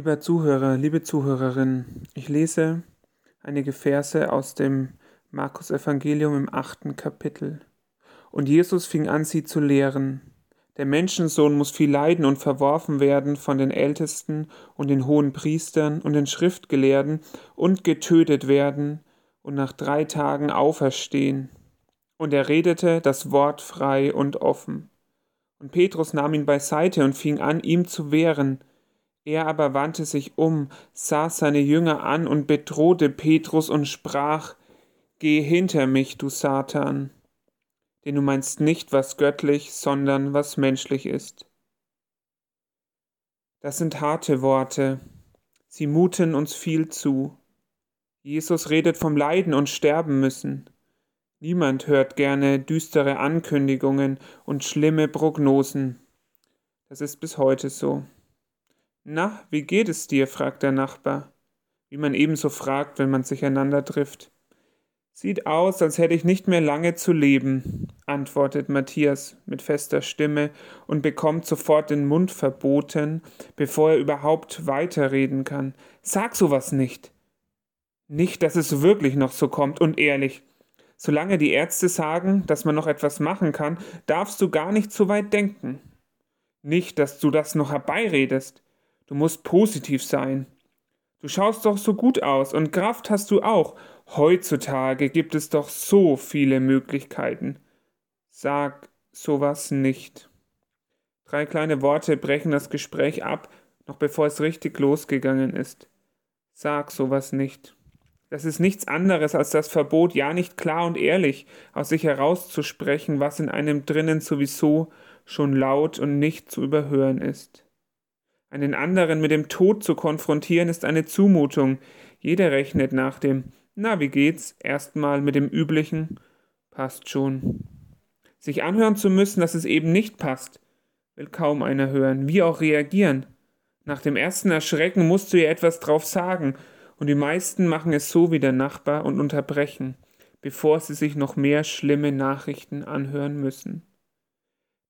Lieber Zuhörer, liebe Zuhörerin, ich lese einige Verse aus dem Markus Evangelium im achten Kapitel. Und Jesus fing an, sie zu lehren. Der Menschensohn muss viel leiden und verworfen werden von den Ältesten und den hohen Priestern und den Schriftgelehrten und getötet werden und nach drei Tagen auferstehen. Und er redete das Wort frei und offen. Und Petrus nahm ihn beiseite und fing an, ihm zu wehren. Er aber wandte sich um, sah seine Jünger an und bedrohte Petrus und sprach, Geh hinter mich, du Satan, denn du meinst nicht, was göttlich, sondern was menschlich ist. Das sind harte Worte, sie muten uns viel zu. Jesus redet vom Leiden und Sterben müssen. Niemand hört gerne düstere Ankündigungen und schlimme Prognosen. Das ist bis heute so. Na, wie geht es dir? fragt der Nachbar, wie man ebenso fragt, wenn man sich einander trifft. Sieht aus, als hätte ich nicht mehr lange zu leben, antwortet Matthias mit fester Stimme und bekommt sofort den Mund verboten, bevor er überhaupt weiterreden kann. Sag sowas nicht. Nicht, dass es wirklich noch so kommt und ehrlich. Solange die Ärzte sagen, dass man noch etwas machen kann, darfst du gar nicht so weit denken. Nicht, dass du das noch herbeiredest. Du musst positiv sein. Du schaust doch so gut aus und Kraft hast du auch. Heutzutage gibt es doch so viele Möglichkeiten. Sag sowas nicht. Drei kleine Worte brechen das Gespräch ab, noch bevor es richtig losgegangen ist. Sag sowas nicht. Das ist nichts anderes als das Verbot, ja nicht klar und ehrlich aus sich herauszusprechen, was in einem drinnen sowieso schon laut und nicht zu überhören ist. Einen anderen mit dem Tod zu konfrontieren, ist eine Zumutung. Jeder rechnet nach dem Na, wie geht's? erstmal mit dem üblichen Passt schon. Sich anhören zu müssen, dass es eben nicht passt, will kaum einer hören. Wie auch reagieren. Nach dem ersten Erschrecken musst du ihr etwas drauf sagen, und die meisten machen es so wie der Nachbar und unterbrechen, bevor sie sich noch mehr schlimme Nachrichten anhören müssen.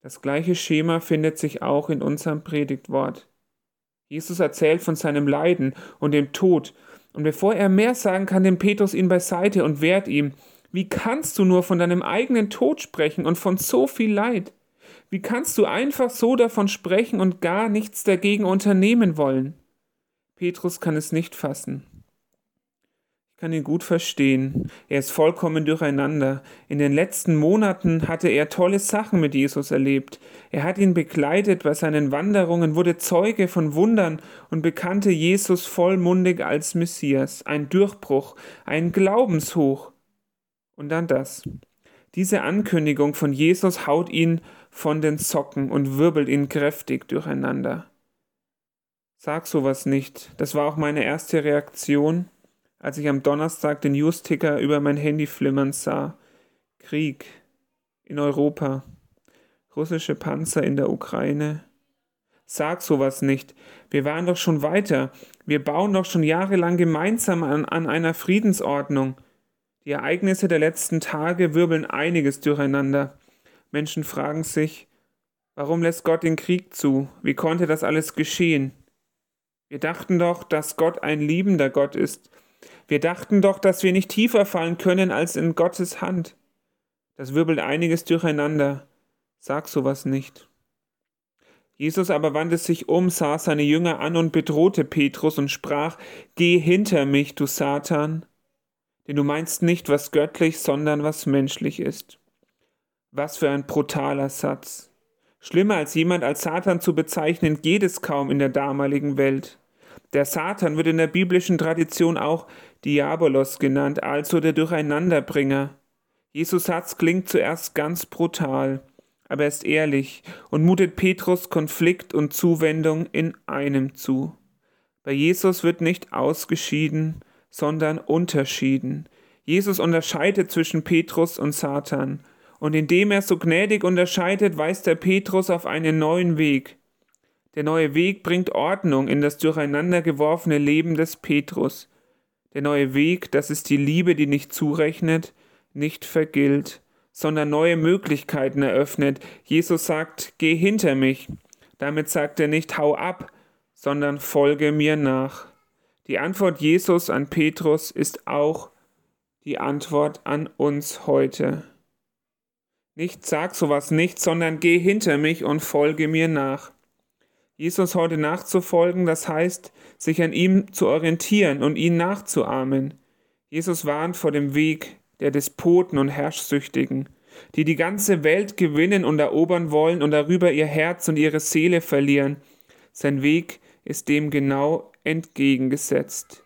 Das gleiche Schema findet sich auch in unserem Predigtwort. Jesus erzählt von seinem Leiden und dem Tod. Und bevor er mehr sagen kann, nimmt Petrus ihn beiseite und wehrt ihm. Wie kannst du nur von deinem eigenen Tod sprechen und von so viel Leid? Wie kannst du einfach so davon sprechen und gar nichts dagegen unternehmen wollen? Petrus kann es nicht fassen kann ihn gut verstehen. Er ist vollkommen durcheinander. In den letzten Monaten hatte er tolle Sachen mit Jesus erlebt. Er hat ihn begleitet bei seinen Wanderungen, wurde Zeuge von Wundern und bekannte Jesus vollmundig als Messias. Ein Durchbruch, ein Glaubenshoch. Und dann das. Diese Ankündigung von Jesus haut ihn von den Socken und wirbelt ihn kräftig durcheinander. Sag sowas nicht. Das war auch meine erste Reaktion als ich am Donnerstag den Newsticker über mein Handy flimmern sah. Krieg in Europa. Russische Panzer in der Ukraine. Sag sowas nicht. Wir waren doch schon weiter. Wir bauen doch schon jahrelang gemeinsam an, an einer Friedensordnung. Die Ereignisse der letzten Tage wirbeln einiges durcheinander. Menschen fragen sich, warum lässt Gott den Krieg zu? Wie konnte das alles geschehen? Wir dachten doch, dass Gott ein liebender Gott ist, wir dachten doch, dass wir nicht tiefer fallen können als in Gottes Hand. Das wirbelt einiges durcheinander. Sag sowas nicht. Jesus aber wandte sich um, sah seine Jünger an und bedrohte Petrus und sprach, Geh hinter mich, du Satan, denn du meinst nicht, was göttlich, sondern was menschlich ist. Was für ein brutaler Satz. Schlimmer als jemand als Satan zu bezeichnen, geht es kaum in der damaligen Welt. Der Satan wird in der biblischen Tradition auch Diabolos genannt, also der Durcheinanderbringer. Jesus Satz klingt zuerst ganz brutal, aber er ist ehrlich und mutet Petrus Konflikt und Zuwendung in einem zu. Bei Jesus wird nicht ausgeschieden, sondern unterschieden. Jesus unterscheidet zwischen Petrus und Satan, und indem er so gnädig unterscheidet, weist er Petrus auf einen neuen Weg. Der neue Weg bringt Ordnung in das durcheinandergeworfene Leben des Petrus. Der neue Weg, das ist die Liebe, die nicht zurechnet, nicht vergilt, sondern neue Möglichkeiten eröffnet. Jesus sagt, geh hinter mich. Damit sagt er nicht, hau ab, sondern folge mir nach. Die Antwort Jesus an Petrus ist auch die Antwort an uns heute. Nicht sag sowas nicht, sondern geh hinter mich und folge mir nach. Jesus heute nachzufolgen, das heißt, sich an ihm zu orientieren und ihn nachzuahmen. Jesus warnt vor dem Weg der Despoten und Herrschsüchtigen, die die ganze Welt gewinnen und erobern wollen und darüber ihr Herz und ihre Seele verlieren. Sein Weg ist dem genau entgegengesetzt.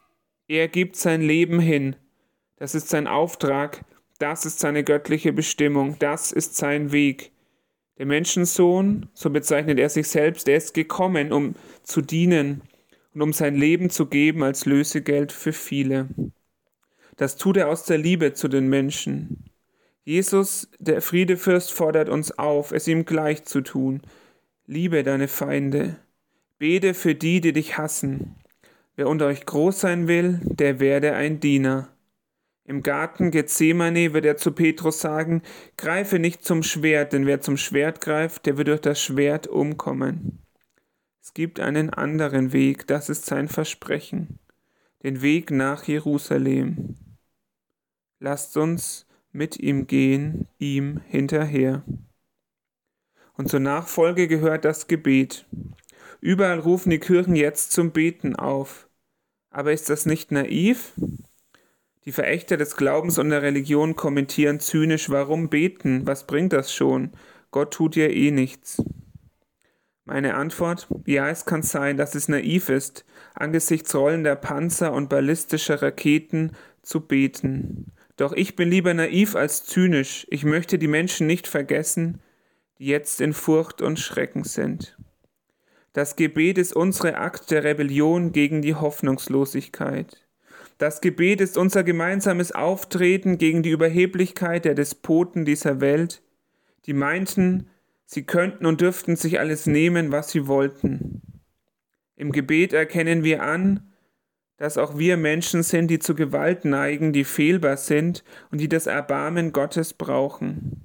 Er gibt sein Leben hin. Das ist sein Auftrag, das ist seine göttliche Bestimmung, das ist sein Weg. Der Menschensohn, so bezeichnet er sich selbst, er ist gekommen, um zu dienen und um sein Leben zu geben als Lösegeld für viele. Das tut er aus der Liebe zu den Menschen. Jesus, der Friedefürst, fordert uns auf, es ihm gleich zu tun. Liebe deine Feinde. Bete für die, die dich hassen. Wer unter euch groß sein will, der werde ein Diener. Im Garten Gethsemane wird er zu Petrus sagen, greife nicht zum Schwert, denn wer zum Schwert greift, der wird durch das Schwert umkommen. Es gibt einen anderen Weg, das ist sein Versprechen, den Weg nach Jerusalem. Lasst uns mit ihm gehen, ihm hinterher. Und zur Nachfolge gehört das Gebet. Überall rufen die Kirchen jetzt zum Beten auf. Aber ist das nicht naiv? Die Verächter des Glaubens und der Religion kommentieren zynisch, warum beten? Was bringt das schon? Gott tut ja eh nichts. Meine Antwort, ja, es kann sein, dass es naiv ist, angesichts rollender Panzer und ballistischer Raketen zu beten. Doch ich bin lieber naiv als zynisch. Ich möchte die Menschen nicht vergessen, die jetzt in Furcht und Schrecken sind. Das Gebet ist unsere Akt der Rebellion gegen die Hoffnungslosigkeit. Das Gebet ist unser gemeinsames Auftreten gegen die Überheblichkeit der Despoten dieser Welt, die meinten, sie könnten und dürften sich alles nehmen, was sie wollten. Im Gebet erkennen wir an, dass auch wir Menschen sind, die zu Gewalt neigen, die fehlbar sind und die das Erbarmen Gottes brauchen.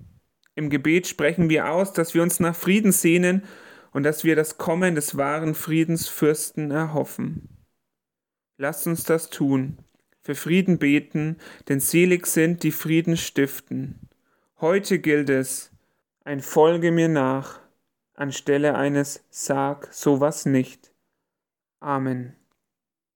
Im Gebet sprechen wir aus, dass wir uns nach Frieden sehnen und dass wir das Kommen des wahren Friedensfürsten erhoffen. Lasst uns das tun, für Frieden beten, denn selig sind, die Frieden stiften. Heute gilt es, ein Folge mir nach, anstelle eines Sag sowas nicht. Amen.